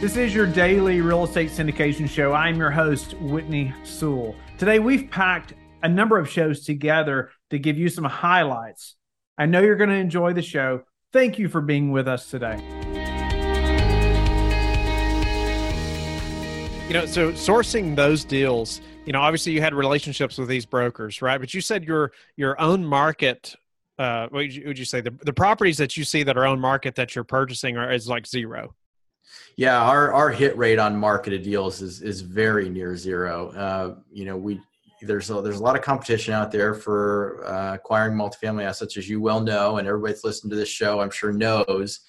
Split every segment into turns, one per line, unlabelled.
This is your daily real estate syndication show. I'm your host, Whitney Sewell. Today, we've packed a number of shows together to give you some highlights. I know you're going to enjoy the show. Thank you for being with us today.
You know, so sourcing those deals, you know, obviously you had relationships with these brokers, right? But you said your your own market uh, what would you, would you, say the, the properties that you see that are on market that you're purchasing are is like zero
yeah, our our hit rate on marketed deals is is very near zero. Uh, you know, we there's a, there's a lot of competition out there for uh, acquiring multifamily assets, as you well know, and everybody's listening to this show, I'm sure knows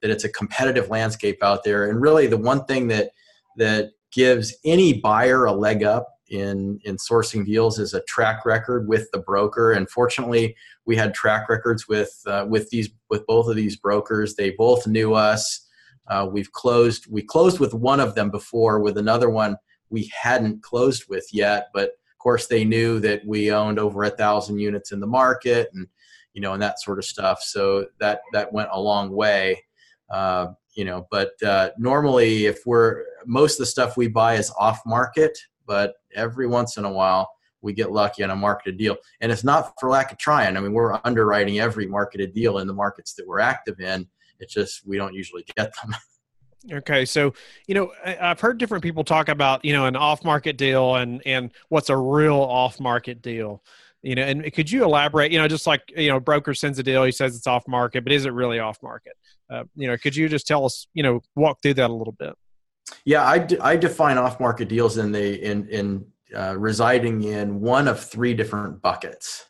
that it's a competitive landscape out there. And really, the one thing that that gives any buyer a leg up in in sourcing deals is a track record with the broker. And fortunately, we had track records with uh, with these with both of these brokers. They both knew us. Uh, we've closed. We closed with one of them before. With another one, we hadn't closed with yet. But of course, they knew that we owned over a thousand units in the market, and you know, and that sort of stuff. So that that went a long way. Uh, you know, but uh, normally, if we're most of the stuff we buy is off market, but every once in a while we get lucky on a marketed deal. And it's not for lack of trying. I mean, we're underwriting every marketed deal in the markets that we're active in it's just we don't usually get them.
Okay, so you know I've heard different people talk about you know an off-market deal and and what's a real off-market deal. You know, and could you elaborate? You know, just like you know, broker sends a deal, he says it's off-market, but is it really off-market? Uh, you know, could you just tell us? You know, walk through that a little bit.
Yeah, I, d- I define off-market deals in the in in uh, residing in one of three different buckets.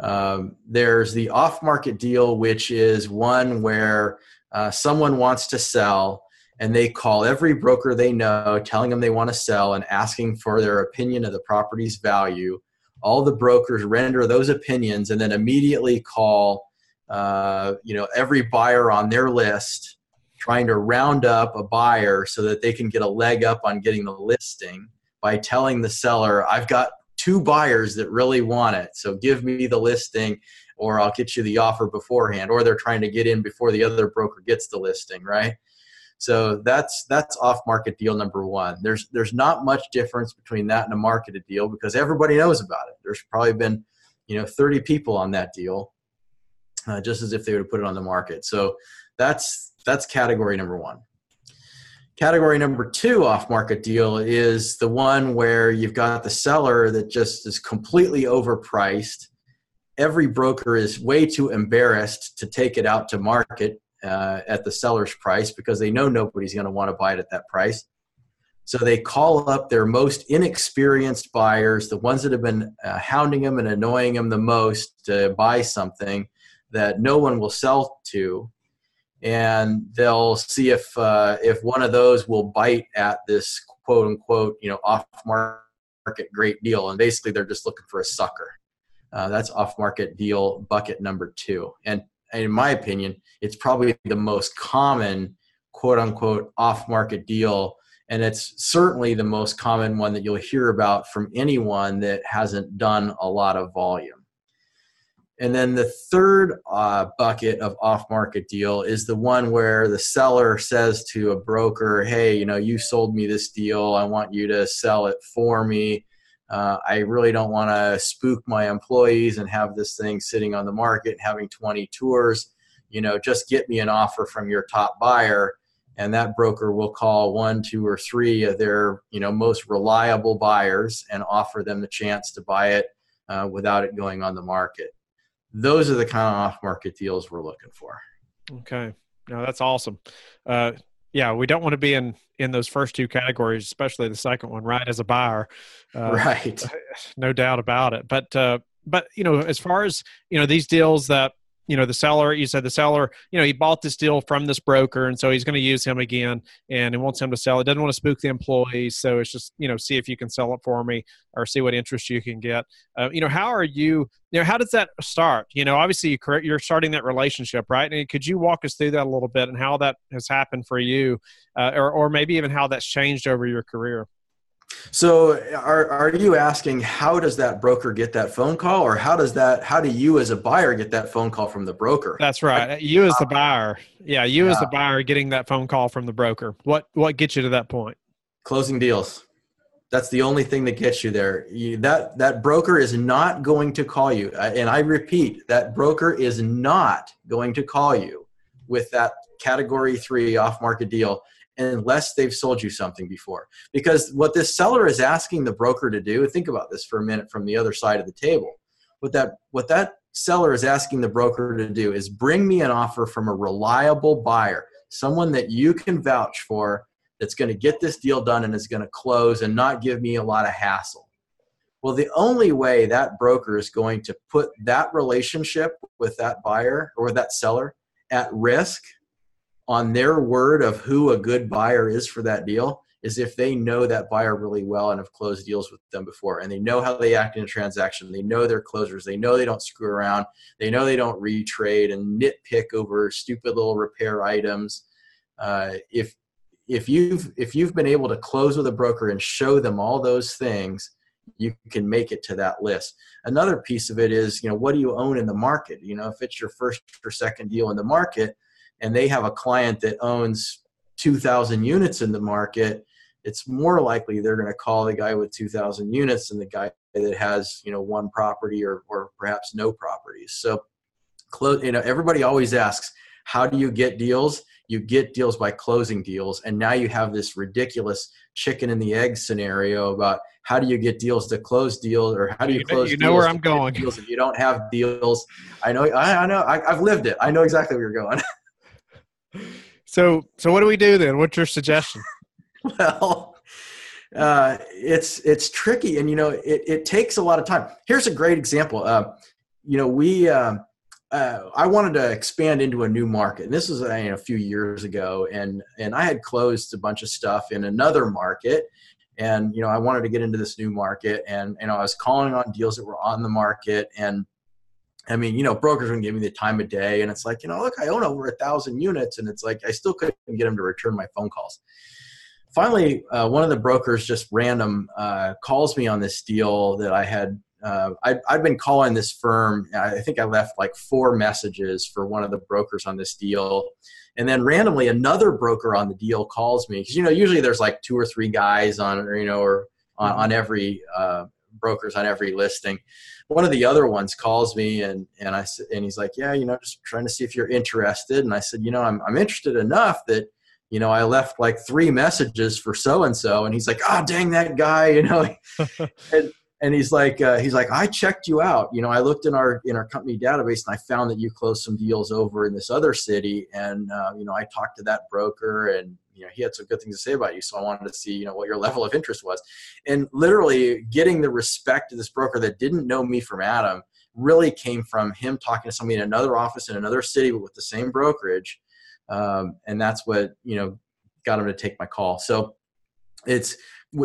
Um, there's the off market deal, which is one where uh, someone wants to sell and they call every broker they know, telling them they want to sell and asking for their opinion of the property's value. All the brokers render those opinions and then immediately call uh, you know every buyer on their list trying to round up a buyer so that they can get a leg up on getting the listing by telling the seller i've got two buyers that really want it. So give me the listing or I'll get you the offer beforehand or they're trying to get in before the other broker gets the listing, right? So that's that's off market deal number 1. There's there's not much difference between that and a marketed deal because everybody knows about it. There's probably been, you know, 30 people on that deal. Uh, just as if they would have put it on the market. So that's that's category number 1. Category number two off market deal is the one where you've got the seller that just is completely overpriced. Every broker is way too embarrassed to take it out to market uh, at the seller's price because they know nobody's going to want to buy it at that price. So they call up their most inexperienced buyers, the ones that have been uh, hounding them and annoying them the most to buy something that no one will sell to and they'll see if uh, if one of those will bite at this quote unquote you know off market great deal. And basically they're just looking for a sucker. Uh, that's off market deal bucket number two. And, in my opinion it's probably the most common quote unquote off market deal. And it's certainly the most common one that you'll hear about from anyone that hasn't done a lot of volume and then the third uh, bucket of off market deal is the one where the seller says to a broker, Hey, you know, you sold me this deal. I want you to sell it for me. Uh, I really don't want to spook my employees and have this thing sitting on the market having 20 tours. You know, just get me an offer from your top buyer. And that broker will call one, two, or three of their, you know, most reliable buyers and offer them the chance to buy it uh, without it going on the market those are the kind of off market deals we're looking for.
Okay. No, that's awesome. Uh, yeah, we don't want to be in in those first two categories, especially the second one, right? As a buyer,
uh, right?
No doubt about it. But uh, but you know, as far as you know, these deals that you know the seller you said the seller you know he bought this deal from this broker and so he's going to use him again and he wants him to sell. It doesn't want to spook the employees so it's just you know see if you can sell it for me or see what interest you can get. Uh, you know how are you you know how does that start? You know obviously you're starting that relationship right? And could you walk us through that a little bit and how that has happened for you uh, or, or maybe even how that's changed over your career
So are are you asking how does that broker get that phone call or how does that how do you as a buyer get that phone call from the broker?
That's right. You as the buyer. Yeah, you yeah. as the buyer getting that phone call from the broker. What what gets you to that point?
Closing deals. That's the only thing that gets you there. You, that that broker is not going to call you. And I repeat, that broker is not going to call you with that category 3 off market deal unless they've sold you something before. Because what this seller is asking the broker to do, think about this for a minute from the other side of the table. What that what that seller is asking the broker to do is bring me an offer from a reliable buyer, someone that you can vouch for that's going to get this deal done and is going to close and not give me a lot of hassle. Well, the only way that broker is going to put that relationship with that buyer or that seller at risk on their word of who a good buyer is for that deal is if they know that buyer really well and have closed deals with them before and they know how they act in a transaction. They know their closers. They know they don't screw around. They know they don't retrade and nitpick over stupid little repair items. Uh, if if you've if you've been able to close with a broker and show them all those things you can make it to that list. Another piece of it is you know what do you own in the market? You know if it's your first or second deal in the market and they have a client that owns 2000 units in the market it's more likely they're going to call the guy with 2000 units than the guy that has you know one property or, or perhaps no properties so close you know everybody always asks how do you get deals? You get deals by closing deals and now you have this ridiculous chicken and the egg scenario about how do you get deals to close deals or how do you,
you
close
you know where i'm going.
deals if you don't have deals? I know i, I know I, i've lived it. I know exactly where you're going
so, so what do we do then? What's your suggestion?
well, uh, it's it's tricky, and you know, it, it takes a lot of time. Here's a great example. Uh, you know, we uh, uh, I wanted to expand into a new market, and this was uh, a few years ago, and and I had closed a bunch of stuff in another market, and you know, I wanted to get into this new market, and you know, I was calling on deals that were on the market, and I mean, you know, brokers wouldn't give me the time of day, and it's like, you know, look, I own over a thousand units, and it's like I still couldn't get them to return my phone calls. Finally, uh, one of the brokers just random uh, calls me on this deal that I had. Uh, I, I've been calling this firm. I think I left like four messages for one of the brokers on this deal, and then randomly another broker on the deal calls me because you know usually there's like two or three guys on, or, you know, or on, on every uh, brokers on every listing one of the other ones calls me and and I and he's like, yeah, you know, just trying to see if you're interested. And I said, you know, I'm I'm interested enough that you know I left like three messages for so and so. And he's like, oh dang that guy, you know. and, and he's like uh, he's like i checked you out you know i looked in our in our company database and i found that you closed some deals over in this other city and uh, you know i talked to that broker and you know he had some good things to say about you so i wanted to see you know what your level of interest was. And literally getting the respect of this broker that didn't know me from adam really came from him talking to somebody in another office in another city but with the same brokerage um, and that's what you know got him to take my call. So it's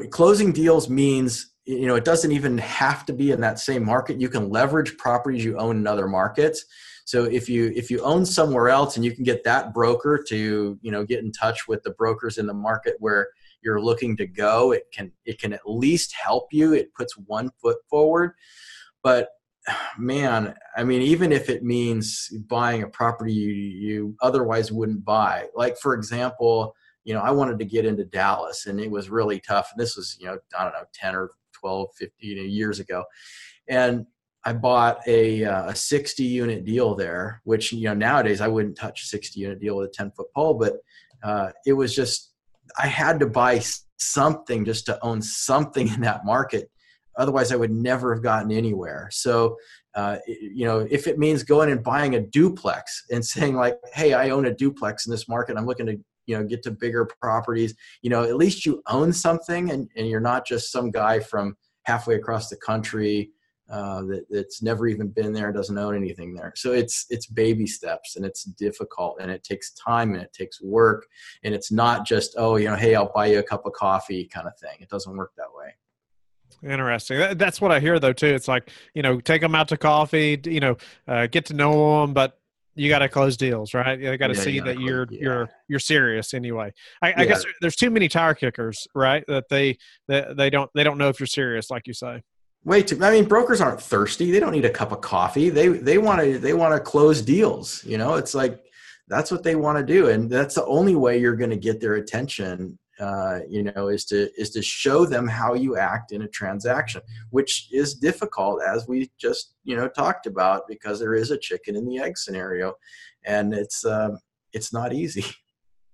closing deals means you know it doesn't even have to be in that same market you can leverage properties you own in other markets so if you if you own somewhere else and you can get that broker to you know get in touch with the brokers in the market where you're looking to go, it can it can at least help you. It puts one foot forward. But man, I mean, even if it means buying a property you, you otherwise wouldn't buy, like for example, you know, I wanted to get into Dallas and it was really tough. And this was, you know, I don't know, 10 or 12, 15 years ago. And I bought a, uh, a 60 unit deal there, which, you know, nowadays I wouldn't touch a 60 unit deal with a 10 foot pole, but uh, it was just, I had to buy something just to own something in that market. Otherwise, I would never have gotten anywhere. So, uh, you know, if it means going and buying a duplex and saying like, "Hey, I own a duplex in this market. I'm looking to, you know, get to bigger properties." You know, at least you own something, and, and you're not just some guy from halfway across the country uh, that, that's never even been there, doesn't own anything there. So it's it's baby steps, and it's difficult, and it takes time, and it takes work, and it's not just oh you know hey I'll buy you a cup of coffee kind of thing. It doesn't work that way.
Interesting. That's what I hear though too. It's like you know take them out to coffee, you know, uh, get to know them, but you got to close deals, right? You got to
Yeah,
see
you
that you're
close-
you're you're serious anyway. I, I
Yeah.
guess there's too many tire kickers, right? That they that they don't they don't know if you're serious, like you say.
Way too. I mean, brokers aren't thirsty. They don't need a cup of coffee. They they want to they want to close deals. You know, it's like that's what they want to do, and that's the only way you're going to get their attention. Uh, you know, is to is to show them how you act in a transaction, which is difficult, as we just you know talked about, because there is a chicken and the egg scenario, and it's um, it's not easy.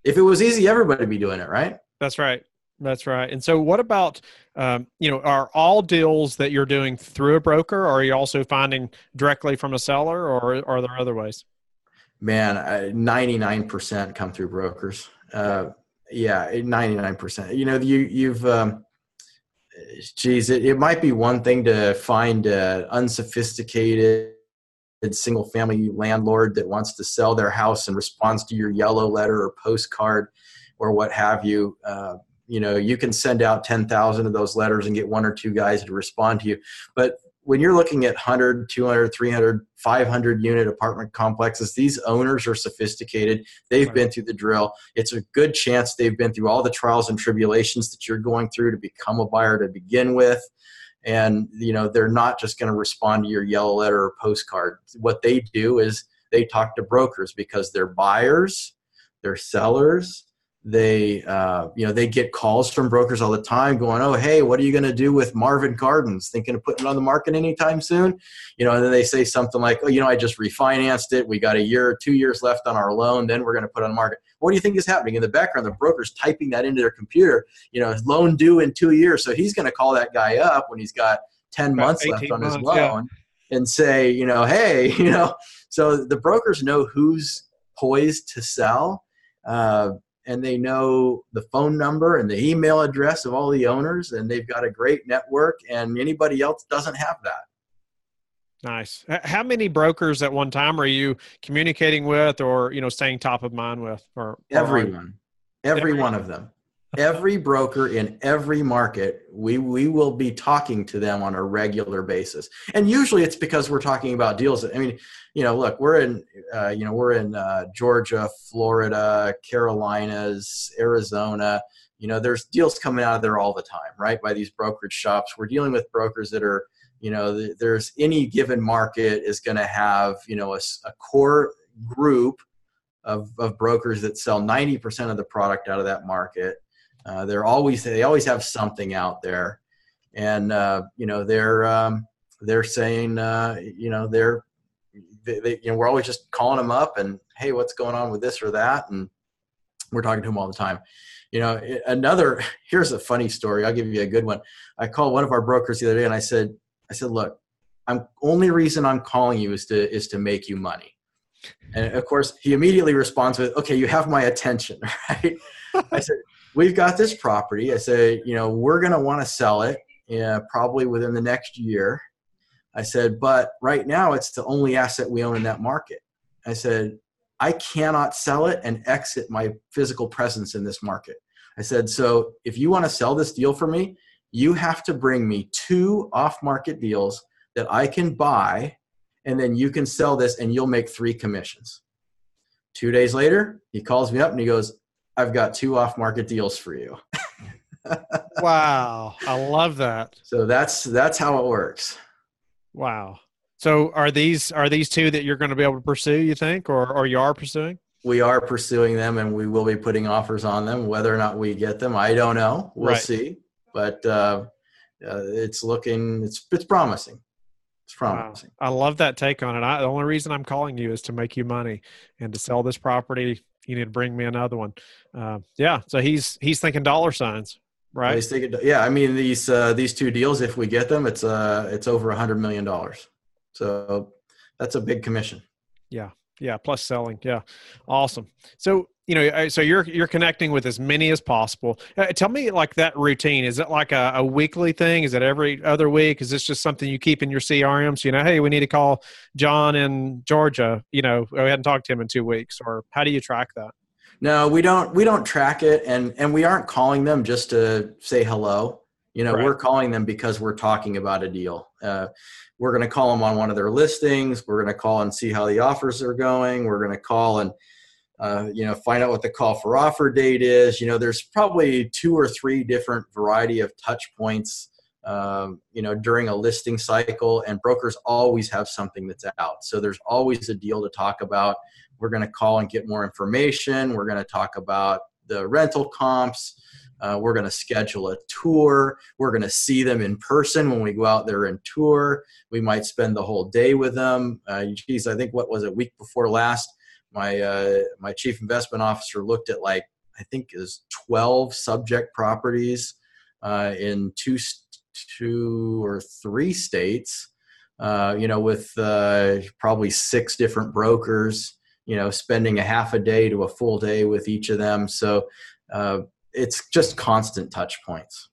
If it was easy, everybody would be doing it, right?
That's right. That's right. And so, what about um, you know, are all deals that you're doing through a broker, or are you also finding directly from a seller, or are there other ways?
man ninety nine percent come through brokers. Uh, yeah, ninety nine percent. You know, you you've. Um, geez, it, it might be one thing to find an unsophisticated single family landlord that wants to sell their house and responds to your yellow letter or postcard or what have you. Uh, you know, you can send out 10,000 of those letters and get one or two guys to respond to you. But when you're looking at 100, 200, 300, 500 unit apartment complexes, these owners are sophisticated. They've
Right.
been through the drill. It's a good chance they've been through all the trials and tribulations that you're going through to become a buyer to begin with. And you know they're not just going to respond to your yellow letter or postcard. What they do is they talk to brokers because they're buyers, they're sellers, they uh, you know they get calls from brokers all the time going oh hey what are you going to do with marvin gardens? Thinking of putting it on the market anytime soon? You know and then they say something like oh you know i just refinanced it. We got a year two years left on our loan. Then we're going to put it on the market. What do you think is happening? In the background the broker's typing that into their computer you know loan due in two years. So he's going to call that guy up when he's got 10
About
months left
18
on his
months, yeah.
loan and say you know hey you know. So the brokers know who's poised to sell uh, and they know the phone number and the email address of all the owners and they've got a great network and anybody else doesn't have that.
Nice. How many brokers at one time are you communicating with, or you know, staying top of mind with, or or
everyone. Every
Every-
one of them every broker in every market we we will be talking to them on a regular basis. And usually it's because we're talking about deals. I mean you know look we're in uh, you know we're in uh, georgia florida carolinas arizona. You know there's deals coming out of there all the time right by these brokerage shops. We're dealing with brokers that are you know there's any given market is going to have you know a core group of, of brokers that sell 90% of the product out of that market uh, they're always they always have something out there. And uh, you know they're um, they're saying uh, you know they're they, they, you know we're always just calling them up and hey what's going on with this or that? And we're talking to them all the time. You know another here's a funny story. I'll give you a good one. I called one of our brokers the other day and i said i said look i'm only reason i'm calling you is to is to make you money and of course he immediately responds with okay you have my attention right? I said we've got this property. I said you know we're going to want to sell it yeah, probably within the next year. I said but right now it's the only asset we own in that market. I said i cannot sell it and exit my physical presence in this market. I said so if you want to sell this deal for me you have to bring me two off market deals that i can buy and then you can sell this and you'll make three commissions two days later he calls me up and he goes i've got two off market deals for you
Wow, I love that.
so that's that's how it works
Wow. So are these are these two that you're going to be able to pursue? You think, or or you are pursuing?
we are pursuing them and we will be putting offers on them whether or not we get them i don't know we'll
Right.
see but uh, uh, it's looking it's it's promising it's
Wow. I love that take on it. I, the only reason I'm calling you is to make you money and to sell this property. You need to bring me another one. Uh, yeah. So he's he's thinking dollar signs, right?
they could- yeah i mean these uh, these two deals if we get them it's uh it's over a hundred million dollars so that's a big commission
Yeah. Yeah, plus selling. Yeah, awesome. So you know, uh, so you're you're connecting with as many as possible. Uh, tell me, like that routine. Is it like a, a weekly thing? Is it every other week? Is this just something you keep in your CRM? So you know, hey, we need to call John in Georgia. You know, we hadn't talked to him in two weeks. Or how do you track that?
no we don't we don't track it and and we aren't calling them just to say hello You know,
Right.
we're calling them because we're talking about a deal. Uh, we're going to call them on one of their listings. We're going to call and see how the offers are going. We're going to call and uh, you know find out what the call for offer date is. You know, there's probably two or three different variety of touch points. Um, you know, during a listing cycle, and brokers always have something that's out. So there's always a deal to talk about. We're going to call and get more information. We're going to talk about the rental comps. Uh, we're going to schedule a tour. We're going to see them in person when we go out there and tour. We might spend the whole day with them. Uh, geez, I think what was it week before last? My uh, my chief investment officer looked at like I think is twelve subject properties uh, in two two or three states. Uh, you know, with uh, probably six different brokers. You know, spending a half a day to a full day with each of them. So uh, it's just constant touch points.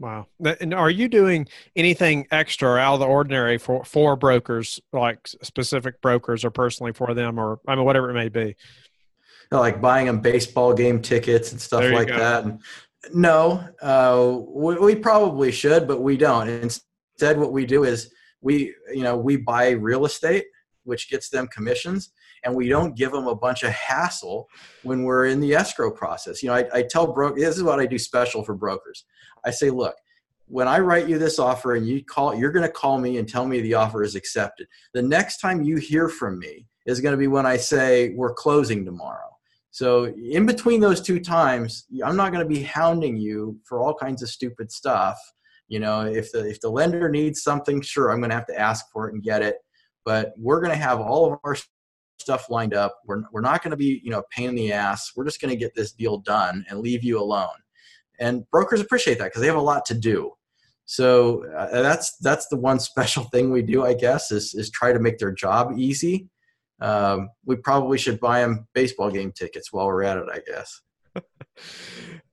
Wow. And are you doing anything extra or out of the ordinary for, for brokers, like specific brokers or personally for them or I mean, whatever it may be?
You know, like buying them baseball game tickets and stuff like
go.
that. And no, uh, we, we probably should, but we don't. Instead, what we do is we, you know, we buy real estate, which gets them commissions, and we don't give them a bunch of hassle when we're in the escrow process. You know, I, I tell brokers, this is what I do special for brokers. I say, look, when I write you this offer and you call, you're going to call me and tell me the offer is accepted. The next time you hear from me is going to be when I say we're closing tomorrow. So in between those two times, I'm not going to be hounding you for all kinds of stupid stuff. You know, if the if the lender needs something, sure, I'm going to have to ask for it and get it. But we're going to have all of our stuff lined up. We're we're not going to be you know pain in the ass. We're just going to get this deal done and leave you alone. And brokers appreciate that because they have a lot to do. So uh, that's that's the one special thing we do, I guess, is is try to make their job easy. Um, we probably should buy them baseball game tickets while we're at it, I guess.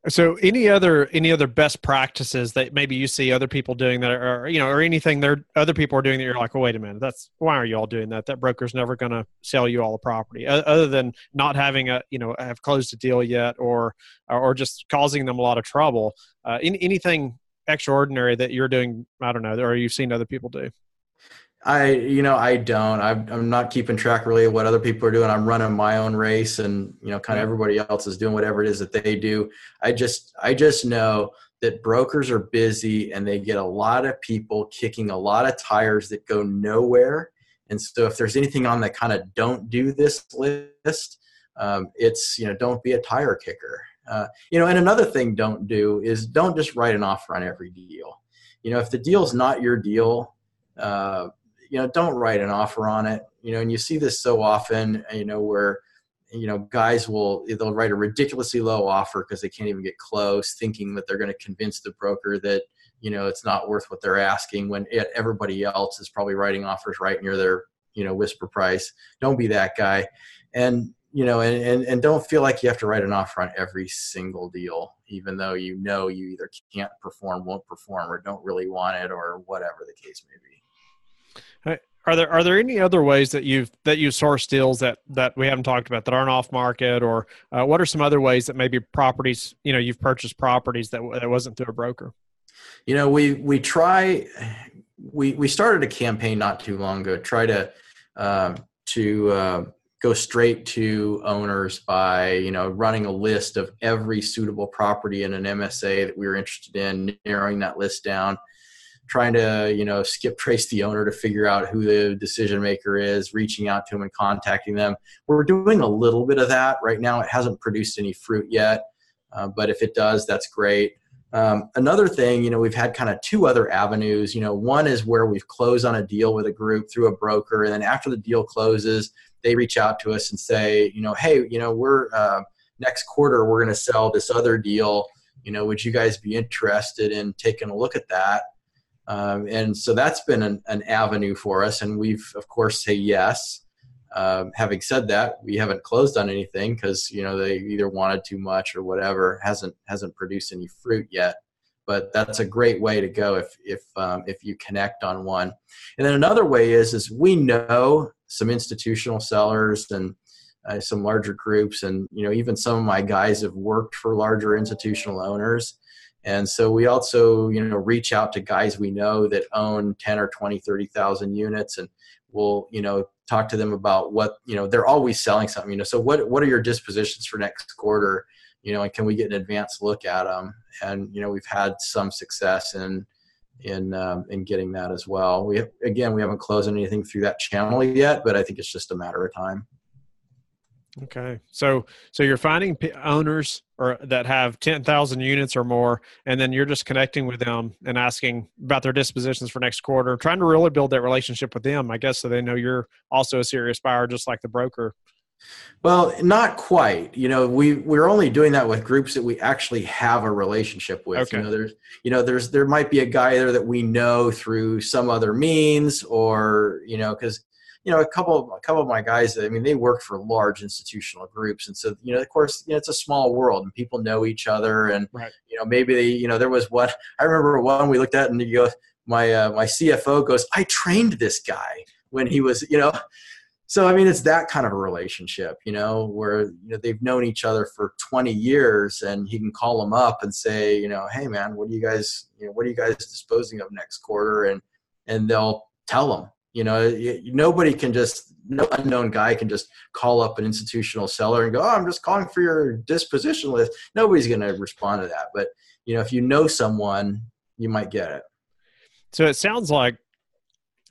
So any other any other best practices that maybe you see other people doing that are you know or anything there other people are doing that you're like oh wait a minute that's why are you all doing that? That broker's never going to sell you all the property. Other than not having a you know have closed a deal yet or or just causing them a lot of trouble uh, any, anything extraordinary that you're doing I don't know or you've seen other people do
I, you know, I don't. I'm, I'm not keeping track really of what other people are doing. I'm running my own race, and you know, kind of everybody else is doing whatever it is that they do. I just, I just know that brokers are busy, and they get a lot of people kicking a lot of tires that go nowhere. And so, if there's anything on that kind of don't do this list, um, it's you know, don't be a tire kicker. Uh, you know, and another thing, don't do is don't just write an offer on every deal. You know, if the deal's not your deal. Uh, you know don't write an offer on it you know and you see this so often you know where you know guys will they'll write a ridiculously low offer because they can't even get close thinking that they're going to convince the broker that you know it's not worth what they're asking when it, everybody else is probably writing offers right near their you know whisper price. Don't be that guy. And you know and, and and don't feel like you have to write an offer on every single deal even though you know you either can't perform won't perform or don't really want it or whatever the case may be
Are there are there any other ways that you've that you source deals that that we haven't talked about that aren't off market, or uh, what are some other ways that maybe properties you know you've purchased properties that that wasn't through a broker?
you know we we try we we started a campaign not too long ago try to um, to uh, go straight to owners by you know running a list of every suitable property in an msa that we were interested in narrowing that list down trying to you know skip trace the owner to figure out who the decision maker is reaching out to them and contacting them we're doing a little bit of that right now it hasn't produced any fruit yet uh, but if it does that's great um, another thing, you know, we've had kind of two other avenues. You know, one is where we've closed on a deal with a group through a broker, and then after the deal closes, they reach out to us and say, you know, hey, you know, we're uh, next quarter we're going to sell this other deal. You know, would you guys be interested in taking a look at that? Um, and so that's been an, an avenue for us, and we've of course say yes. Um, having said that, we haven't closed on anything because you know they either wanted too much or whatever hasn't hasn't produced any fruit yet. But that's a great way to go if if um, if you connect on one. And then another way is is we know some institutional sellers and uh, some larger groups, and you know even some of my guys have worked for larger institutional owners. And so we also, you know, reach out to guys we know that own 10 or 20, 30,000 units and we'll, you know, talk to them about what, you know, they're always selling something, you know, so what, what are your dispositions for next quarter? You know, and can we get an advanced look at them? And, you know, we've had some success in, in, um, in getting that as well. We, again, we haven't closed anything through that channel yet, but I think it's just a matter of time.
Okay, so so you're finding p- owners or that have ten thousand units or more, and then you're just connecting with them and asking about their dispositions for next quarter, trying to really build that relationship with them. I guess so they know you're also a serious buyer, just like the broker.
Well, not quite. You know, we we're only doing that with groups that we actually have a relationship with.
Okay.
You know, there's you know, there's there might be a guy there that we know through some other means, or you know, because you know, a couple, a couple of my guys, I mean, they work for large institutional groups. And so, you know, of course, you know, it's a small world and people know each other. And,
right.
you know, maybe they, you know, there was what I remember one we looked at and you go, my, uh, my CFO goes, I trained this guy when he was, you know, so I mean, it's that kind of a relationship, you know, where you know they've known each other for 20 years, and he can call them up and say, you know, hey man, what are you guys, you know, what are you guys disposing of next quarter, and and they'll tell them, you know, nobody can just no unknown guy can just call up an institutional seller and go, "Oh, I'm just calling for your disposition list." Nobody's going to respond to that. But you know, if you know someone, you might get it.
So it sounds like,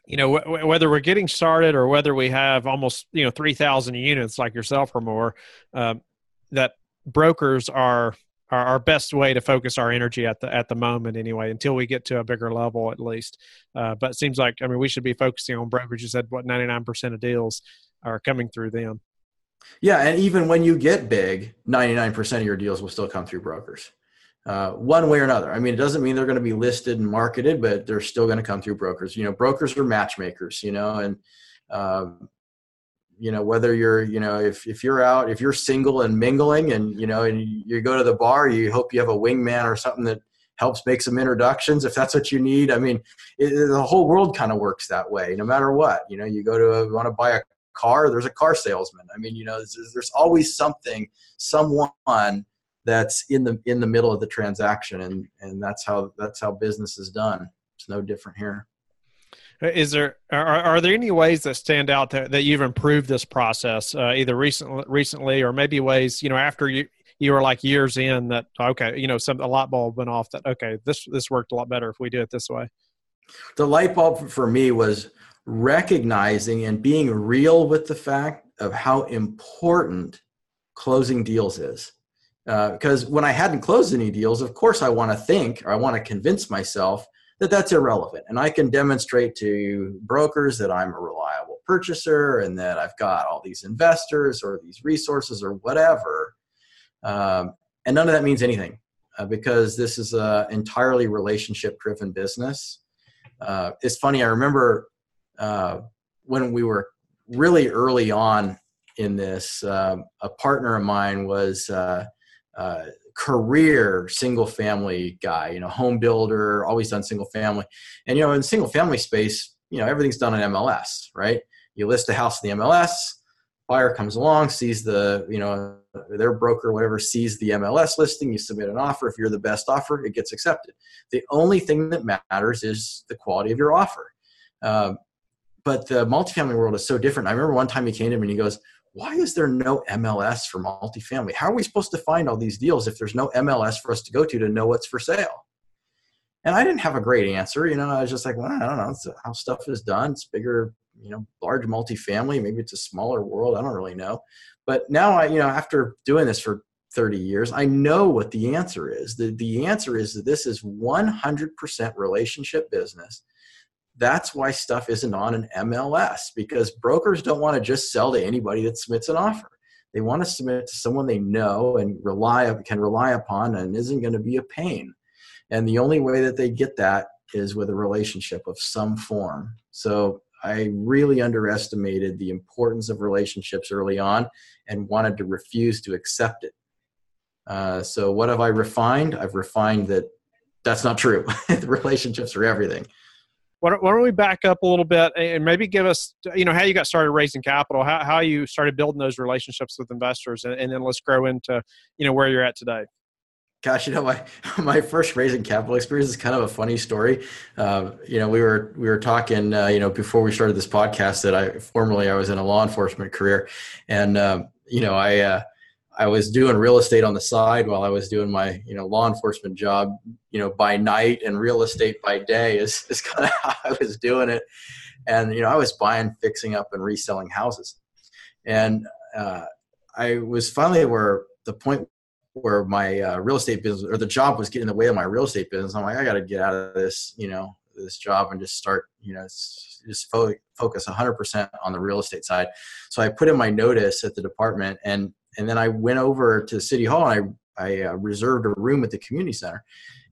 you know, whether we're getting started or whether we have almost you know three thousand units like yourself or more, um, that brokers are our, our best way to focus our energy at the at the moment anyway until we get to a bigger level at least. Uh, but it seems like i mean we should be focusing on brokerage. You said what 99% of deals are coming through them.
Yeah and even when you get big 99% of your deals will still come through brokers. Uh, one way or another. I mean it doesn't mean they're going to be listed and marketed but they're still going to come through brokers. You know brokers are matchmakers you know and um, you know whether you're you know if, if you're out if you're single and mingling and you know and you go to the bar you hope you have a wingman or something that helps make some introductions if that's what you need. I mean it, the whole world kind of works that way no matter what. You know you go to a, want to buy a car there's a car salesman. I mean you know there's, there's always something someone that's in the in the middle of the transaction and and that's how that's how business is done. It's no different here
is there are, are there any ways that stand out that, that you've improved this process uh, either recently recently or maybe ways you know after you you were like years in that okay you know some a light bulb went off that okay this this worked a lot better if we do it this way?
The light bulb for me was recognizing and being real with the fact of how important closing deals is. Because uh, when i hadn't closed any deals of course i want to think or i want to convince myself that that's irrelevant. And I can demonstrate to brokers that I'm a reliable purchaser and that I've got all these investors or these resources or whatever. Um, and none of that means anything uh, because this is an entirely relationship driven business. Uh, it's funny, I remember uh, when we were really early on in this, um, a partner of mine was uh, uh, career single family guy, you know, home builder, always done single family. And, you know, in single family space, you know, everything's done on MLS, right? You list a house in the MLS, buyer comes along, sees the, you know, their broker, whatever, sees the MLS listing, you submit an offer. If you're the best offer, it gets accepted. The only thing that matters is the quality of your offer. Um, but the multifamily world is so different. I remember one time he came to me and he goes, why is there no MLS for multifamily? How are we supposed to find all these deals if there's no MLS for us to go to to know what's for sale? And I didn't have a great answer. You know, I was just like, well, I don't know. It's uh, how stuff is done. It's bigger, you know, large multifamily. Maybe it's a smaller world. I don't really know. But now I, you know, after doing this for 30 years, I know what the answer is. The, the answer is that this is 100% relationship business that's why stuff isn't on an MLS because brokers don't want to just sell to anybody that submits an offer. They want to submit to someone they know and rely can rely upon and isn't going to be a pain. And the only way that they get that is with a relationship of some form. So I really underestimated the importance of relationships early on and wanted to refuse to accept it. Uh, so what have I refined? I've refined that that's not true. relationships are everything
why don't, why don't we back up a little bit and maybe give us you know how you got started raising capital how, how you started building those relationships with investors and, and then let's grow into you know where you're at today
Gosh, you know, my my first raising capital experience is kind of a funny story. Uh, you know, we were we were talking, uh, you know, before we started this podcast that I formerly I was in a law enforcement career, and um, you know, I uh, I was doing real estate on the side while I was doing my you know law enforcement job, you know, by night and real estate by day is is kind of how I was doing it, and you know, I was buying, fixing up, and reselling houses, and uh, I was finally where the point where my uh, real estate business or the job was getting in the way of my real estate business. I'm like, I got to get out of this, you know, this job and just start, you know, just fo- focus 100% on the real estate side. So I put in my notice at the department, and and then I went over to City Hall and I I uh, reserved a room at the community center.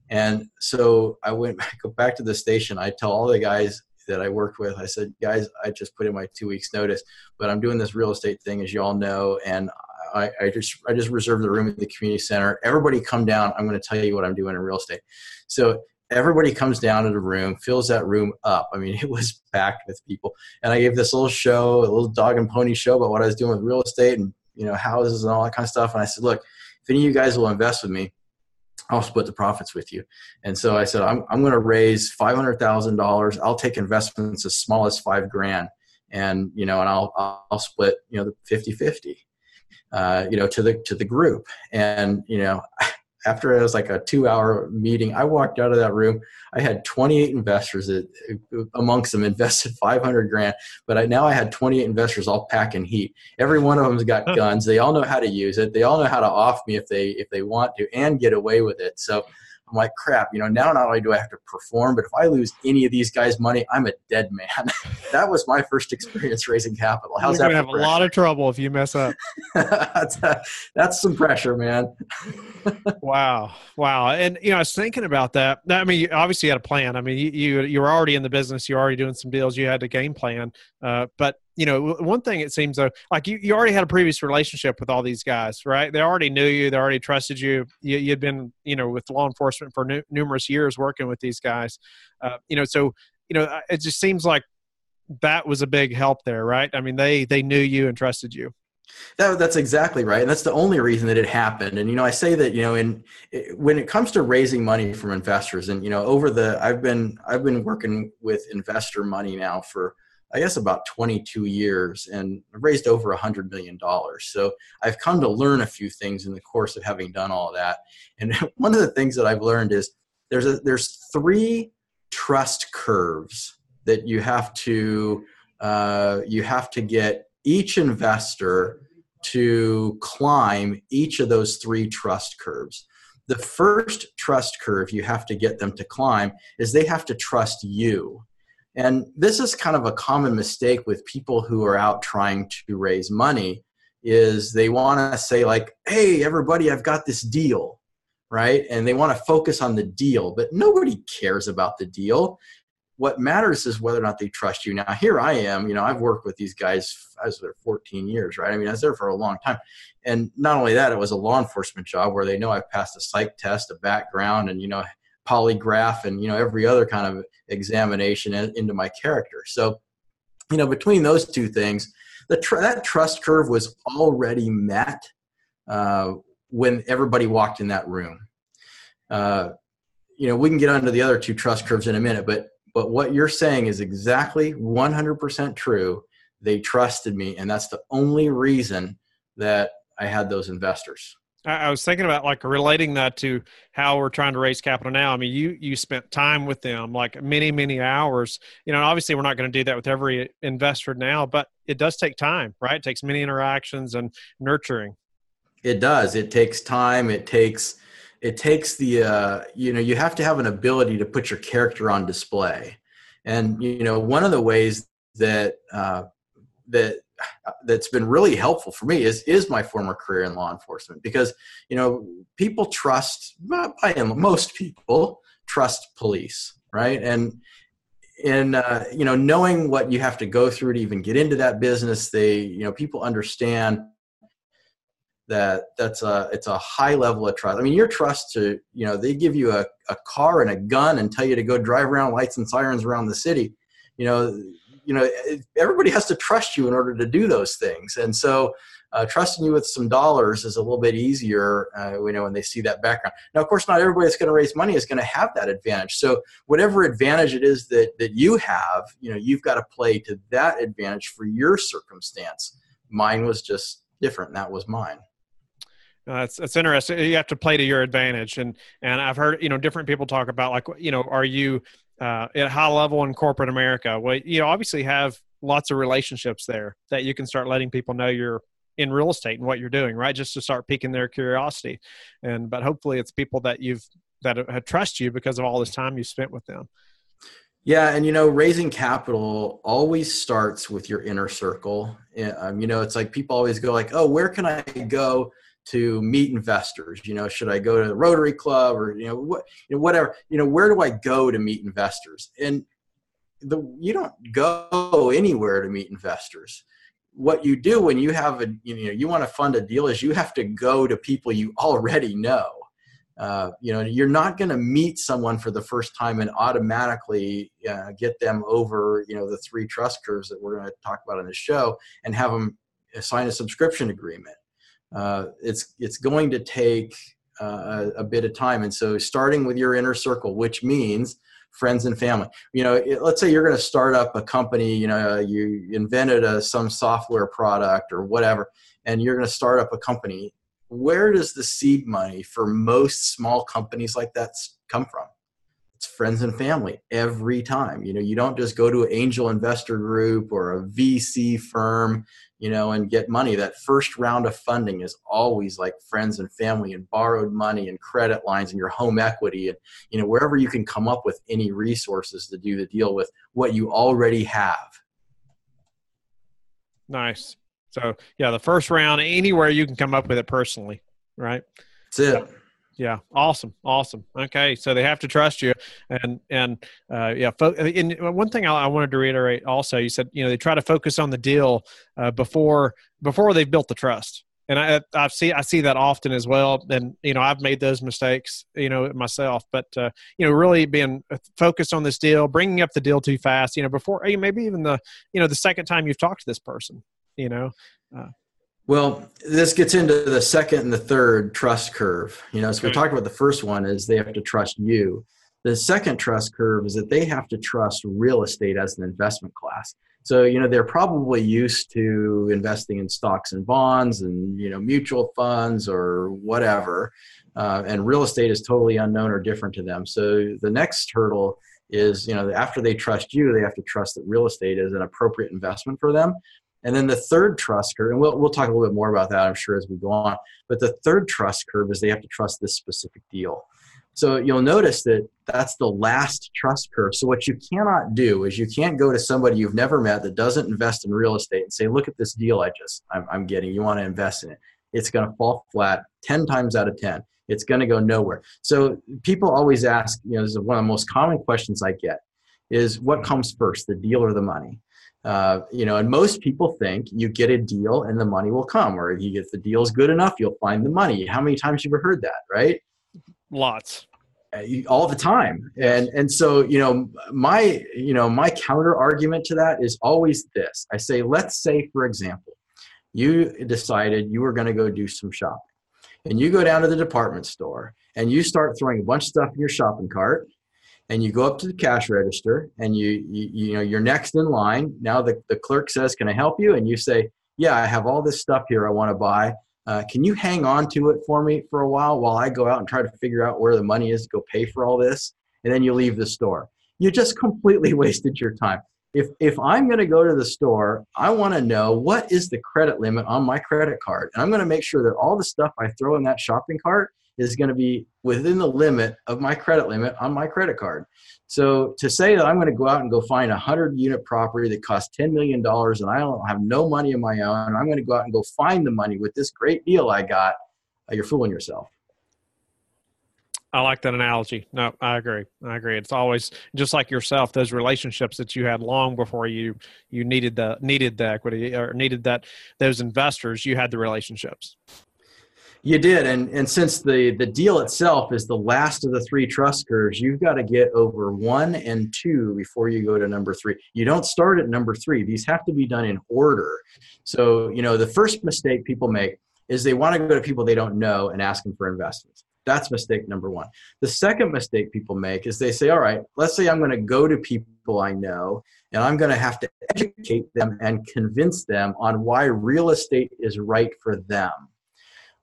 And so I went back, back to the station. I tell all the guys that I worked with, I said, guys, I just put in my two weeks notice, but I'm doing this real estate thing, as you all know, and I, I, just I just reserved the room at the community center. Everybody come down. I'm going to tell you what I'm doing in real estate. So everybody comes down to the room, fills that room up. I mean, it was packed with people. And I gave this little show, a little dog and pony show about what I was doing with real estate and you know houses and all that kind of stuff. And I said, look, if any of you guys will invest with me, I'll split the profits with you. And so I said, I'm, I'm going to raise $500,000. I'll take investments as small as five grand and, you know, and I'll, I'll split, you know, the 50, 50 uh, you know, to the to the group. And you know, after it was like a two hour meeting, I walked out of that room. I had 28 investors that amongst them invested 500 grand, but I, now I had 28 investors all packing heat. Every one of them's got guns. They all know how to use it. They all know how to off me if they if they want to and get away with it. So I'm like, crap, you know, now not only do I have to perform, but if I lose any of these guys' money, I'm a dead man. that was my first experience raising capital.
How's You're that? have a lot of trouble if you mess up.
that's, uh, that's some pressure, man.
wow, wow, and you know, I was thinking about that. I mean, obviously, you had a plan. I mean, you you, you were already in the business. You're already doing some deals. You had a game plan. Uh, but you know, one thing it seems though, like you, you already had a previous relationship with all these guys, right? They already knew you, they already trusted you. you had been, you know, with law enforcement for nu- numerous years working with these guys. Uh, you know, so you know, it just seems like that was a big help there, right? I mean, they they knew you and trusted you.
That, that's exactly right, and that's the only reason that it happened. And you know, I say that you know, in when it comes to raising money from investors, and you know, over the I've been I've been working with investor money now for I guess about 22 years and raised over $100 million. So I've come to learn a few things in the course of having done all that. And one of the things that I've learned is there's a, there's three trust curves that you have to uh, you have to get each investor to climb each of those three trust curves. The first trust curve you have to get them to climb is they have to trust you. And this is kind of a common mistake with people who are out trying to raise money is they want to say like, "Hey everybody, I've got this deal." Right? And they want to focus on the deal, but nobody cares about the deal. What matters is whether or not they trust you. Now, here I am, you know, I've worked with these guys, I was there 14 years, right? I mean, I was there for a long time. And not only that, it was a law enforcement job where they know I've passed a psych test, a background, and, you know, polygraph and you know every other kind of examination into my character. So you know between those two things the tr- that trust curve was already met uh, when everybody walked in that room. Uh, you know we can get onto the other two trust curves in a minute but but what you're saying is exactly 100% true. They trusted me and that's the only reason that i had those investors
I was thinking about like relating that to how we're trying to raise capital now. I mean, you you spent time with them, like many many hours. You know, obviously we're not going to do that with every investor now, but it does take time, right? It takes many interactions and nurturing.
It does. It takes time. It takes it takes the uh, you know you have to have an ability to put your character on display, and you know one of the ways that uh, that that's been really helpful for me is is my former career in law enforcement because you know people trust by most people trust police right? And in uh, you know knowing what you have to go through to even get into that business they you know people understand that that's a it's a high level of trust. I mean your trust to you know they give you a, a car and a gun and tell you to go drive around lights and sirens around the city you know you know everybody has to trust you in order to do those things and so uh, trusting you with some dollars is a little bit easier, uh, you know, when they see that background. Now, of course, not everybody that's going to raise money is going to have that advantage. So, whatever advantage it is that that you have, you know, you've got to play to that advantage for your circumstance. Mine was just different. That was mine.
that's that's interesting. You have to play to your advantage, and and I've heard you know different people talk about like you know are you uh, at high level in corporate America? Well, you obviously have lots of relationships there that you can start letting people know you're in real estate and what you're doing, right? Just to start piquing their curiosity. And but hopefully it's people that you've that have trust you because of all this time you spent with them.
Yeah, and you know, raising capital always starts with your inner circle. Um, you know, it's like people always go like, "Oh, where can I go to meet investors? You know, should I go to the Rotary Club or you know what, you know, whatever? You know, where do I go to meet investors?" And the you don't go anywhere to meet investors what you do when you have a you know you want to fund a deal is you have to go to people you already know uh, you know you're not going to meet someone for the first time and automatically uh, get them over you know the three trust curves that we're going to talk about on the show and have them sign a subscription agreement uh, it's it's going to take uh, a, a bit of time and so starting with your inner circle which means friends and family. You know, it, let's say you're going to start up a company, you know, you invented a, some software product or whatever, and you're going to start up a company. Where does the seed money for most small companies like that come from? It's friends and family every time. You know, you don't just go to an angel investor group or a VC firm you know, and get money. That first round of funding is always like friends and family and borrowed money and credit lines and your home equity and you know wherever you can come up with any resources to do the deal with what you already have.
Nice. So yeah, the first round anywhere you can come up with it personally, right?
That's it
yeah. Awesome. Awesome. Okay. So they have to trust you. And and uh, yeah fo- and one thing I, I, wanted to reiterate also you said you know they try to focus on the deal uh, before before they've built the trust. And I, I see I see that often as well. And you know, I've made those mistakes, you know, myself. But uh, you know, really being focused on this deal, bringing up the deal too fast, you know, before maybe even the you know the second time you've talked to this person, you know, uh,
well, this gets into the second and the third trust curve. You know, so we talked about the first one is they have to trust you. The second trust curve is that they have to trust real estate as an investment class. So, you know, they're probably used to investing in stocks and bonds and, you know, mutual funds or whatever. Uh, and real estate is totally unknown or different to them. So the next hurdle is, you know, after they trust you, they have to trust that real estate is an appropriate investment for them. And then the third trust curve, and we'll, we'll talk a little bit more about that, I'm sure, as we go on. But the third trust curve is they have to trust this specific deal. So you'll notice that that's the last trust curve. So what you cannot do is you can't go to somebody you've never met that doesn't invest in real estate and say, look at this deal I just, I'm, I'm getting. You want to invest in it. It's going to fall flat 10 times out of 10. It's going to go nowhere. So people always ask, you know, this is one of the most common questions I get is what comes first, the deal or the money? Uh, you know, and most people think you get a deal and the money will come, or if you get the deal's good enough, you'll find the money. How many times have you ever heard that, right?
Lots.
Uh, all the time, and and so you know my you know my counter argument to that is always this. I say, let's say for example, you decided you were going to go do some shopping, and you go down to the department store and you start throwing a bunch of stuff in your shopping cart and you go up to the cash register and you, you, you know you're next in line. Now the, the clerk says can i help you? And you say yeah i have all this stuff here i want to buy. Uh, can you hang on to it for me for a while while i go out and try to figure out where the money is to go pay for all this? And then you leave the store. You just completely wasted your time. If if i'm going to go to the store i want to know what is the credit limit on my credit card. And i'm going to make sure that all the stuff i throw in that shopping cart is going to be within the limit of my credit limit on my credit card. So to say that I'm going to go out and go find a hundred unit property that costs $10 million and I don't have no money of my own, I'm going to go out and go find the money with this great deal I got, uh, you're fooling yourself.
I like that analogy. No, I agree. I agree. It's always just like yourself; those relationships that you had long before you you needed the needed the equity or needed that those investors. You had the relationships.
You did, and and since the the deal itself is the last of the three trust curves, you've got to get over one and two before you go to number three. You don't start at number three; these have to be done in order. So you know the first mistake people make is they want to go to people they don't know and ask them for investments. That's mistake number one. The second mistake people make is they say, all right, let's say I'm going to go to people I know and I'm going to have to educate them and convince them on why real estate is right for them.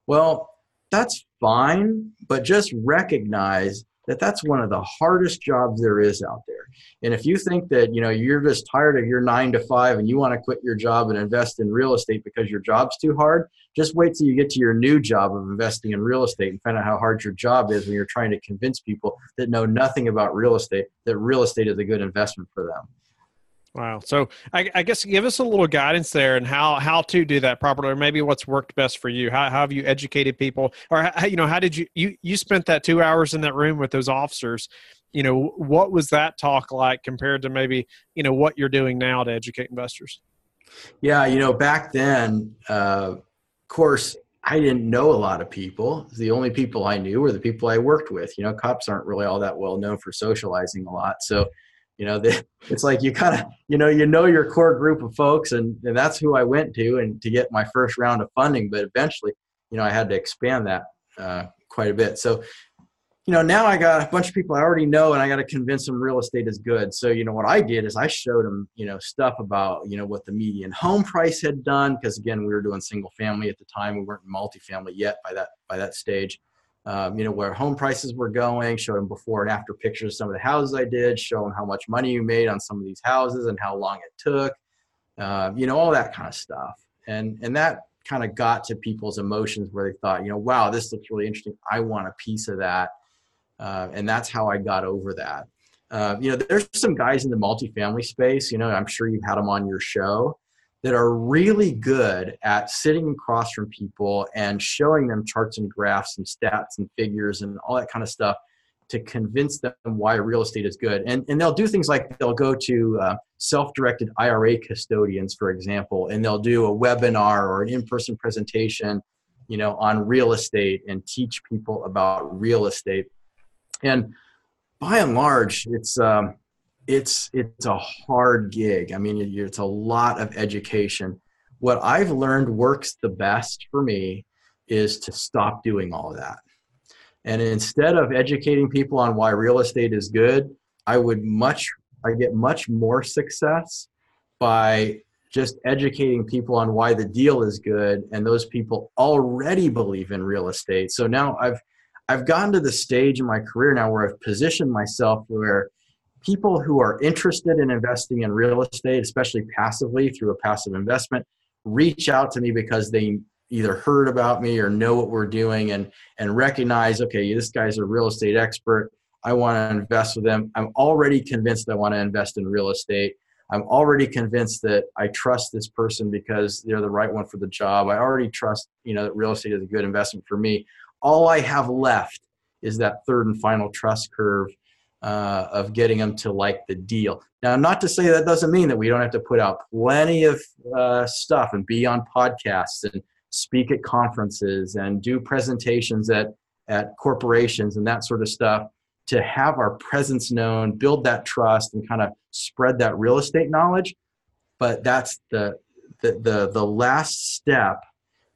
Well, that's fine, but just recognize that that's one of the hardest jobs there is out there. And if you think that, you know, you're just tired of your 9 to 5 and you want to quit your job and invest in real estate because your job's too hard, just wait till you get to your new job of investing in real estate and find out how hard your job is when you're trying to convince people that know nothing about real estate that real estate is a good investment for them.
Wow. So I, I, guess give us a little guidance there and how how to do that properly, or maybe what's worked best for you. How, how have you educated people, or how, you know how did you you you spent that two hours in that room with those officers? You know what was that talk like compared to maybe you know what you're doing now to educate investors?
Yeah, you know back then, uh, of course, I didn't know a lot of people. The only people I knew were the people I worked with. You know, cops aren't really all that well known for socializing a lot, so you know it's like you kind of you know you know your core group of folks and, and that's who i went to and to get my first round of funding but eventually you know i had to expand that uh, quite a bit. So you know now i got a bunch of people i already know and i got to convince them real estate is good. So you know what i did is i showed them you know stuff about you know what the median home price had done because again we were doing single family at the time. We weren't multifamily yet by that by that stage um, you know, where home prices were going, show them before and after pictures of some of the houses I did, show them how much money you made on some of these houses and how long it took, uh, you know, all that kind of stuff. And, and that kind of got to people's emotions where they thought, you know, wow, this looks really interesting. I want a piece of that. Uh, and that's how I got over that. Uh, you know, there's some guys in the multifamily space, you know, I'm sure you've had them on your show that are really good at sitting across from people and showing them charts and graphs and stats and figures and all that kind of stuff to convince them why real estate is good. And, and they'll do things like they'll go to uh, self directed IRA custodians, for example, and they'll do a webinar or an in person presentation you know on real estate and teach people about real estate and by and large it's um, it's it's a hard gig. I mean, it's a lot of education. What I've learned works the best for me is to stop doing all of that. And instead of educating people on why real estate is good, I would much I get much more success by just educating people on why the deal is good and those people already believe in real estate. So now I've I've gotten to the stage in my career now where I've positioned myself where people who are interested in investing in real estate, especially passively through a passive investment, reach out to me because they either heard about me or know what we're doing and and recognize okay this guy's a real estate expert. I want to invest with them. I'm already convinced i want to invest in real estate. I'm already convinced that i trust this person because they're the right one for the job. I already trust you know that real estate is a good investment for me. All i have left is that third and final trust curve uh, of getting them to like the deal. Now, not to say that doesn't mean that we don't have to put out plenty of uh, stuff and be on podcasts and speak at conferences and do presentations at, at corporations and that sort of stuff to have our presence known, build that trust, and kind of spread that real estate knowledge. But that's the the the, the last step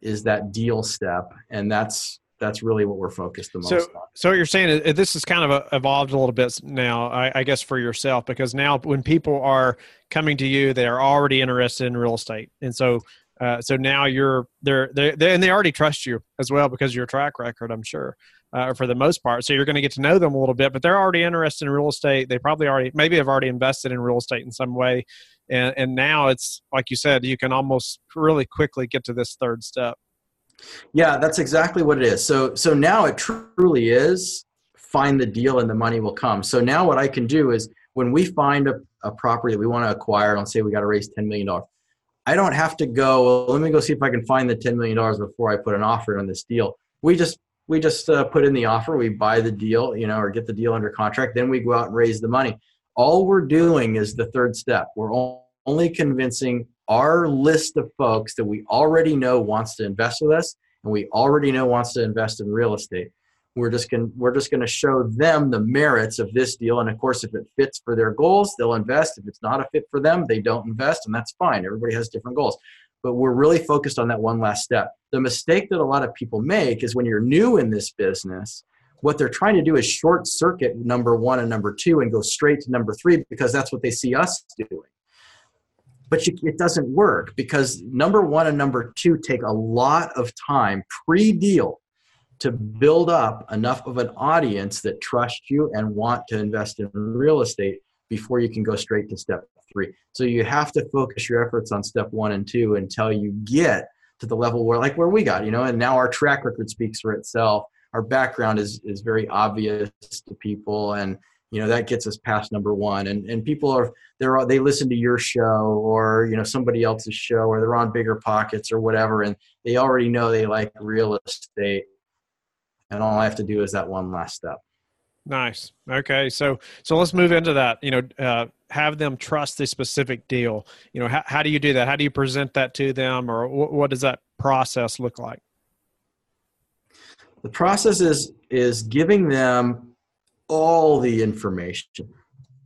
is that deal step, and that's that's really what we're focused the most
so,
on.
So you're saying this has kind of uh, evolved a little bit now, I, I, guess, for yourself, because now when people are coming to you, they are already interested in real estate, and so uh, so now you're they're, they're, they and they already trust you as well because of your track record, I'm sure. Uh, for the most part, so you're going to get to know them a little bit, but they're already interested in real estate. They probably already, maybe have already invested in real estate in some way, and and now it's like you said, you can almost really quickly get to this third step.
Yeah, that's exactly what it is. So so now it truly is find the deal and the money will come. So now what I can do is when we find a, a property that we want to acquire, let's say we got to raise $10 million, I don't have to go, well, let me go see if I can find the $10 million before I put an offer on this deal. We just we just uh, put in the offer, we buy the deal, you know, or get the deal under contract, then we go out and raise the money. All we're doing is the third step. We're only convincing our list of folks that we already know wants to invest with us and we already know wants to invest in real estate. We're just going we're just going to show them the merits of this deal, and of course, if it fits for their goals, they'll invest. If it's not a fit for them, they don't invest, and that's fine. Everybody has different goals, but we're really focused on that one last step. The mistake that a lot of people make is when you're new in this business, what they're trying to do is short circuit number one and number two and go straight to number three because that's what they see us doing but you, it doesn't work because number one and number two take a lot of time pre-deal to build up enough of an audience that trust you and want to invest in real estate before you can go straight to step three. So you have to focus your efforts on step one and two until you get to the level where like where we got you know and now our track record speaks for itself. Our background is is very obvious to people and you know that gets us past number one. And and people are they're they listen to your show or you know somebody else's show or they're on BiggerPockets or whatever and they already know they like real estate. And all i have to do is that one last step.
Nice. Okay. So so let's move into that. You know uh, have them trust the specific deal. You know how, how do you do that? How do you present that to them or what, what does that process look like?
The process is is giving them all the information.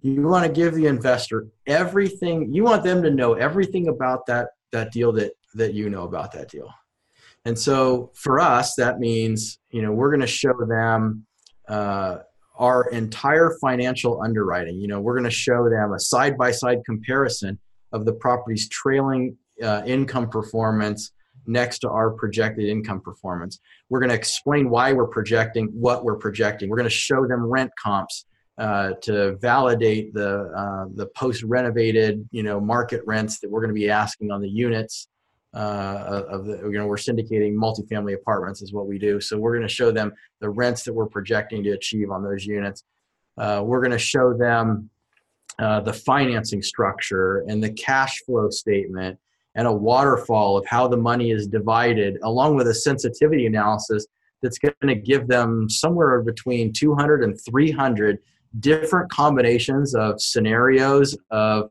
You want to give the investor everything. You want them to know everything about that that deal that that you know about that deal. And so for us, that means you know we're going to show them uh, our entire financial underwriting. You know, we're going to show them a side by side comparison of the property's trailing uh, income performance next to our projected income performance. We're going to explain why we're projecting what we're projecting. We're going to show them rent comps uh, to validate the uh, the post renovated you know market rents that we're going to be asking on the units. Uh, of the, you know, we're syndicating multifamily apartments is what we do. So we're going to show them the rents that we're projecting to achieve on those units. Uh, we're going to show them uh, the financing structure and the cash flow statement and a waterfall of how the money is divided, along with a sensitivity analysis that's going to give them somewhere between 200 and 300 different combinations of scenarios of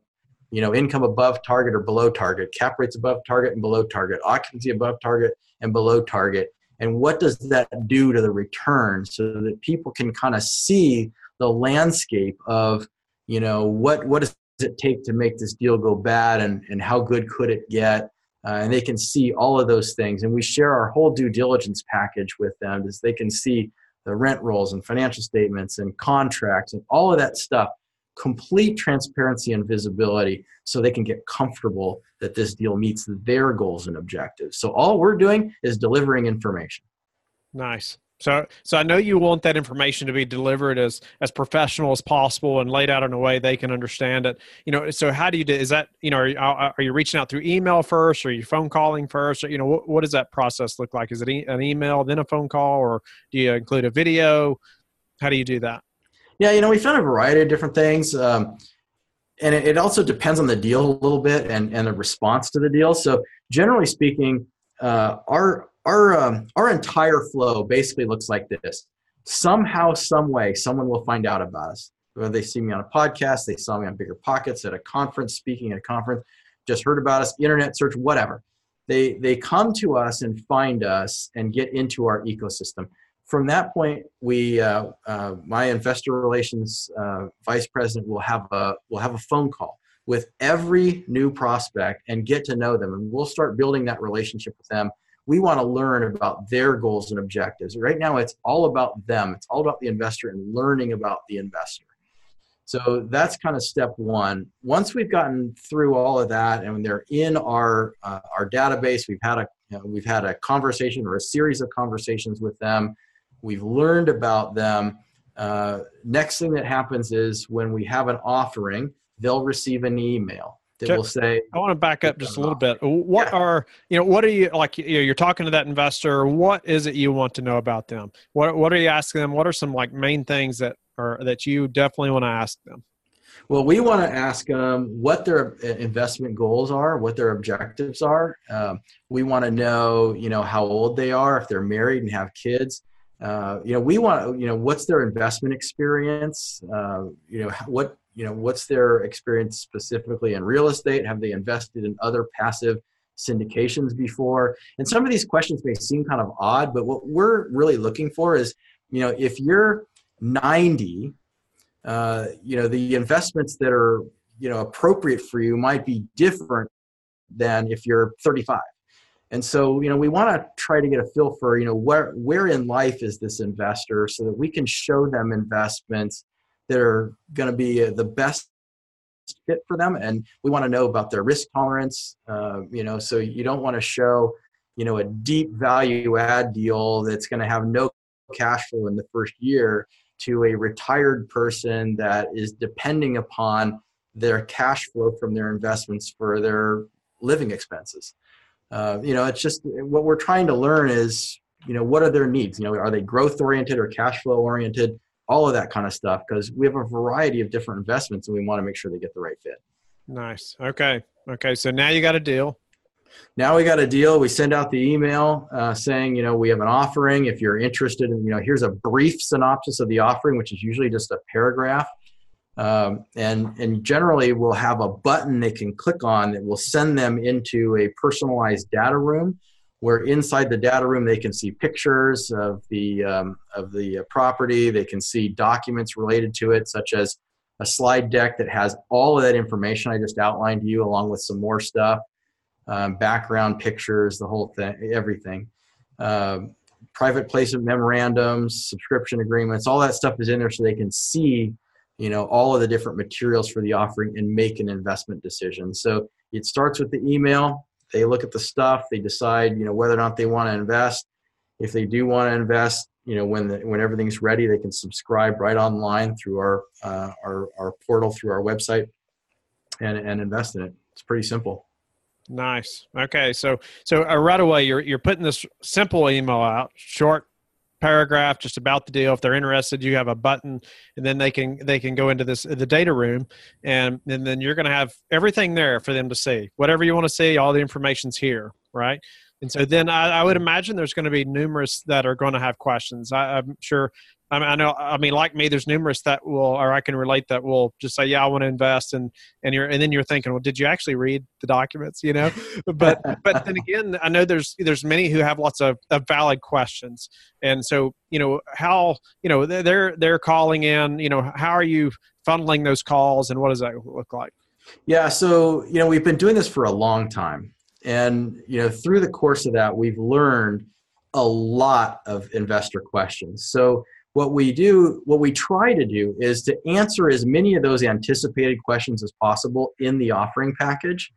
you know income above target or below target cap rates above target and below target occupancy above target and below target and what does that do to the return so that people can kind of see the landscape of you know what what is it take to make this deal go bad and, and how good could it get? Uh, and they can see all of those things. And we share our whole due diligence package with them as they can see the rent rolls and financial statements and contracts and all of that stuff. Complete transparency and visibility so they can get comfortable that this deal meets their goals and objectives. So all we're doing is delivering information.
Nice so, so I know you want that information to be delivered as as professional as possible and laid out in a way they can understand it. You know, so how do you do? Is that you know, are you, are you reaching out through email first, or are you phone calling first? Or, you know, what, what does that process look like? Is it an email then a phone call, or do you include a video? How do you do that?
Yeah, you know, we've done a variety of different things. Um, and it, it also depends on the deal a little bit and, and the response to the deal. So generally speaking, uh, our our um, our entire flow basically looks like this. Somehow some way someone will find out about us. Whether they see me on a podcast they saw me on BiggerPockets at a conference speaking at a conference just heard about us internet search whatever. They they come to us and find us and get into our ecosystem. From that point we uh, uh, my investor relations uh, vice president will have a will have a phone call with every new prospect and get to know them. And we'll start building that relationship with them we want to learn about their goals and objectives. Right now, it's all about them, it's all about the investor and learning about the investor. So that's kind of step one. Once we've gotten through all of that and they're in our uh, our database, we've had a you know, we've had a conversation or a series of conversations with them. We've learned about them. Uh, next thing that happens is when we have an offering, they'll receive an email that will say
i want to back up just a little bit. What yeah. are you know what are you like you know, you're talking to that investor what is it you want to know about them? What what are you asking them? What are some like main things that are that you definitely want to ask them?
Well we want to ask them what their uh, investment goals are what their objectives are. Um, we want to know you know how old they are if they're married and have kids. Uh, you know we want you know what's their investment experience? Uh, you know what you know what's their experience specifically in real estate have they invested in other passive syndications before? And some of these questions may seem kind of odd, but what we're really looking for is, you know, if you're 90, uh, you know, the investments that are, you know, appropriate for you might be different than if you're 35. And so, you know, we want to try to get a feel for, you know, where where in life is this investor so that we can show them investments that are going to be uh, the best fit for them and we want to know about their risk tolerance uh, you know so you don't want to show you know a deep value add deal that's going to have no cash flow in the first year to a retired person that is depending upon their cash flow from their investments for their living expenses. Uh, you know it's just what we're trying to learn is you know what are their needs? You know are they growth oriented or cash flow oriented all of that kind of stuff because we have a variety of different investments and we want to make sure they get the right fit.
Nice. Okay. Okay. So now you got a deal.
Now we got a deal. We send out the email uh, saying, you know, we have an offering. If you're interested in, you know, here's a brief synopsis of the offering, which is usually just a paragraph. Um, and and generally we'll have a button they can click on that will send them into a personalized data room where inside the data room they can see pictures of the um, of the uh, property. They can see documents related to it such as a slide deck that has all of that information i just outlined to you along with some more stuff um, background pictures the whole thing everything. Um, private placement memorandums subscription agreements all that stuff is in there so they can see you know all of the different materials for the offering and make an investment decision. So it starts with the email they look at the stuff, they decide, you know, whether or not they want to invest. If they do want to invest, you know, when the, when everything's ready, they can subscribe right online through our uh, our our portal through our website, and and invest in it. It's pretty simple.
Nice. Okay, so so uh, right away you're you're putting this simple email out, short, paragraph just about the deal. If they're interested you have a button and then they can they can go into this uh, the data room and and then you're going to have everything there for them to see. Whatever you want to see all the information's here right? And so then I, I would imagine there's going to be numerous that are going to have questions. I, i'm sure I, mean, I know. I mean, like me, there's numerous that will, or I can relate that will just say, "Yeah, I want to invest," and and you're, and then you're thinking, "Well, did you actually read the documents?" You know, but but then again, I know there's there's many who have lots of, of valid questions, and so you know how you know they're they're calling in. You know, how are you funneling those calls, and what does that look like?
Yeah, so you know, we've been doing this for a long time, and you know, through the course of that, we've learned a lot of investor questions. So what we do, what we try to do is to answer as many of those anticipated questions as possible in the offering package.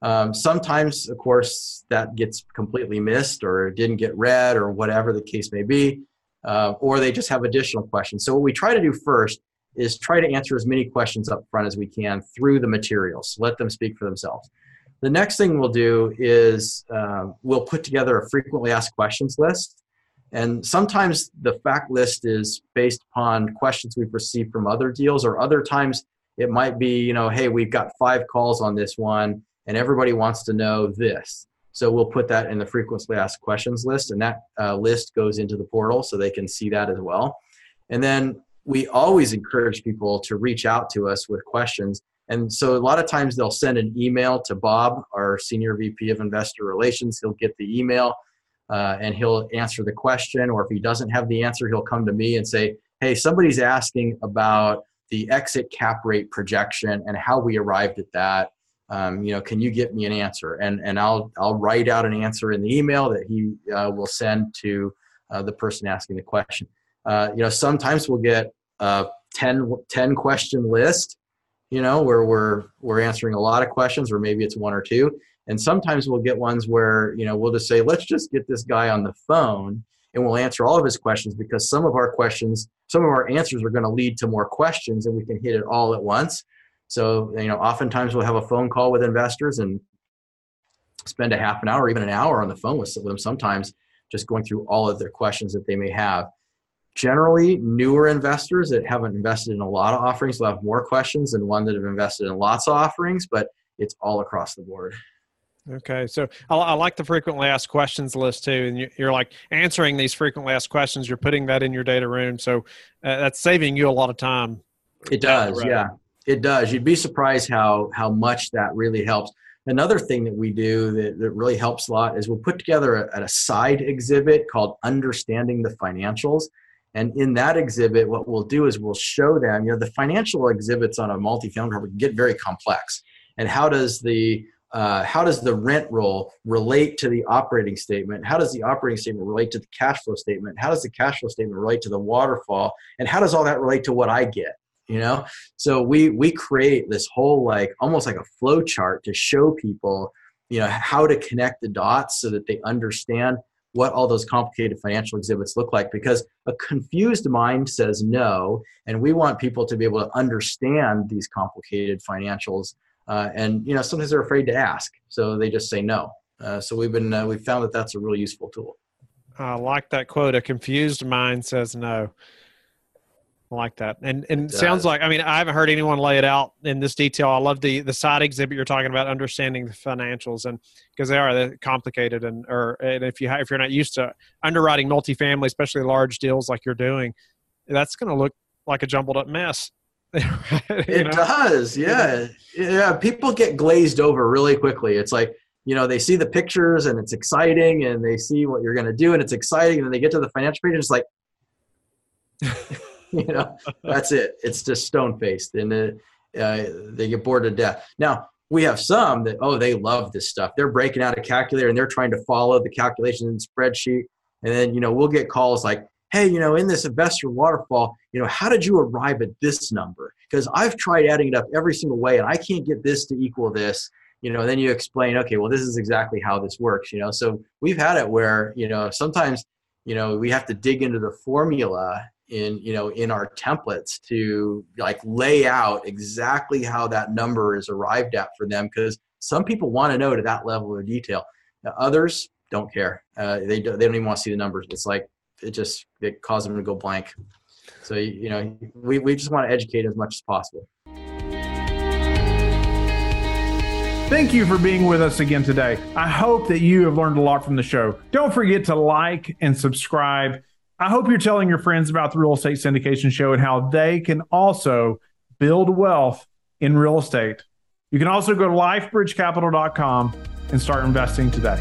Um, sometimes, of course, that gets completely missed or didn't get read or whatever the case may be, uh, or they just have additional questions. So, what we try to do first is try to answer as many questions up front as we can through the materials. Let them speak for themselves. The next thing we'll do is uh, we'll put together a frequently asked questions list and sometimes the FAQ list is based upon questions we've received from other deals, or other times it might be, you know, hey, we've got five calls on this one, and everybody wants to know this. So we'll put that in the frequently asked questions list, and that uh, list goes into the portal so they can see that as well. And then we always encourage people to reach out to us with questions. And so a lot of times they'll send an email to Bob, our senior VP of investor relations. He'll get the email uh, and he'll answer the question. Or if he doesn't have the answer, he'll come to me and say, Hey, somebody's asking about the exit cap rate projection and how we arrived at that. Um, you know, can you get me an answer? And and I'll I'll write out an answer in the email that he uh, will send to uh, the person asking the question. Uh, you know, sometimes we'll get a 10, 10 question list. You know, where we're we're answering a lot of questions, or maybe it's one or two. And sometimes we'll get ones where, you know, we'll just say, let's just get this guy on the phone and we'll answer all of his questions because some of our questions, some of our answers are going to lead to more questions and we can hit it all at once. So, you know, oftentimes we'll have a phone call with investors and spend a half an hour, even an hour on the phone with them sometimes just going through all of their questions that they may have. Generally, newer investors that haven't invested in a lot of offerings will have more questions than one that have invested in lots of offerings, but it's all across the board.
Okay, so I, I, like the frequently asked questions list too, and you, are like answering these frequently asked questions. You're putting that in your data room, so uh, that's saving you a lot of time.
It does, yeah, it does. You'd be surprised how how much that really helps. another thing that we do that, that really helps a lot is we'll put together a, a side exhibit called Understanding the Financials. And in that exhibit, what we'll do is we'll show them, you know, the financial exhibits on a multifamily property get very complex. And how does the uh, how does the rent roll relate to the operating statement? How does the operating statement relate to the cash flow statement? How does the cash flow statement relate to the waterfall? And how does all that relate to what I get? You know, so we we create this whole like almost like a flow chart to show people, you know, how to connect the dots so that they understand what all those complicated financial exhibits look like because a confused mind says no and we want people to be able to understand these complicated financials uh, and you know sometimes they're afraid to ask so they just say no uh, so we've been uh, we've found that that's a really useful tool
i like that quote a confused mind says no I like that. And and sounds like I mean I haven't heard anyone lay it out in this detail. I love the the side exhibit you're talking about understanding the financials and because they are complicated and or and if you if you're not used to underwriting multifamily, especially large deals like you're doing, that's going to look like a jumbled up mess.
it does. Yeah. Yeah, people get glazed over really quickly. It's like you know they see the pictures and it's exciting and they see what you're going to do and it's exciting and then they get to the financial page and it's like you know, that's it. It's just stone faced, and uh, they get bored to death. Now we have some that oh they love this stuff. They're breaking out a calculator and they're trying to follow the calculations in the spreadsheet, and then you know we'll get calls like, hey, you know, in this investor waterfall, you know, how did you arrive at this number? Because I've tried adding it up every single way, and I can't get this to equal this. You know then you explain okay well this is exactly how this works you know? So we've had it where you know sometimes you know we have to dig into the formula in you know in our templates to like lay out exactly how that number is arrived at for them because some people want to know to that level of detail. Now, others don't care. Uh, they, don't, they don't even want to see the numbers. It's like it just it caused them to go blank so you know we, we just want to educate as much as possible
Thank you for being with us again today. I hope that you have learned a lot from the show. Don't forget to like and subscribe I hope you're telling your friends about the Real Estate Syndication Show and how they can also build wealth in real estate. You can also go to lifebridgecapital.com and start investing today.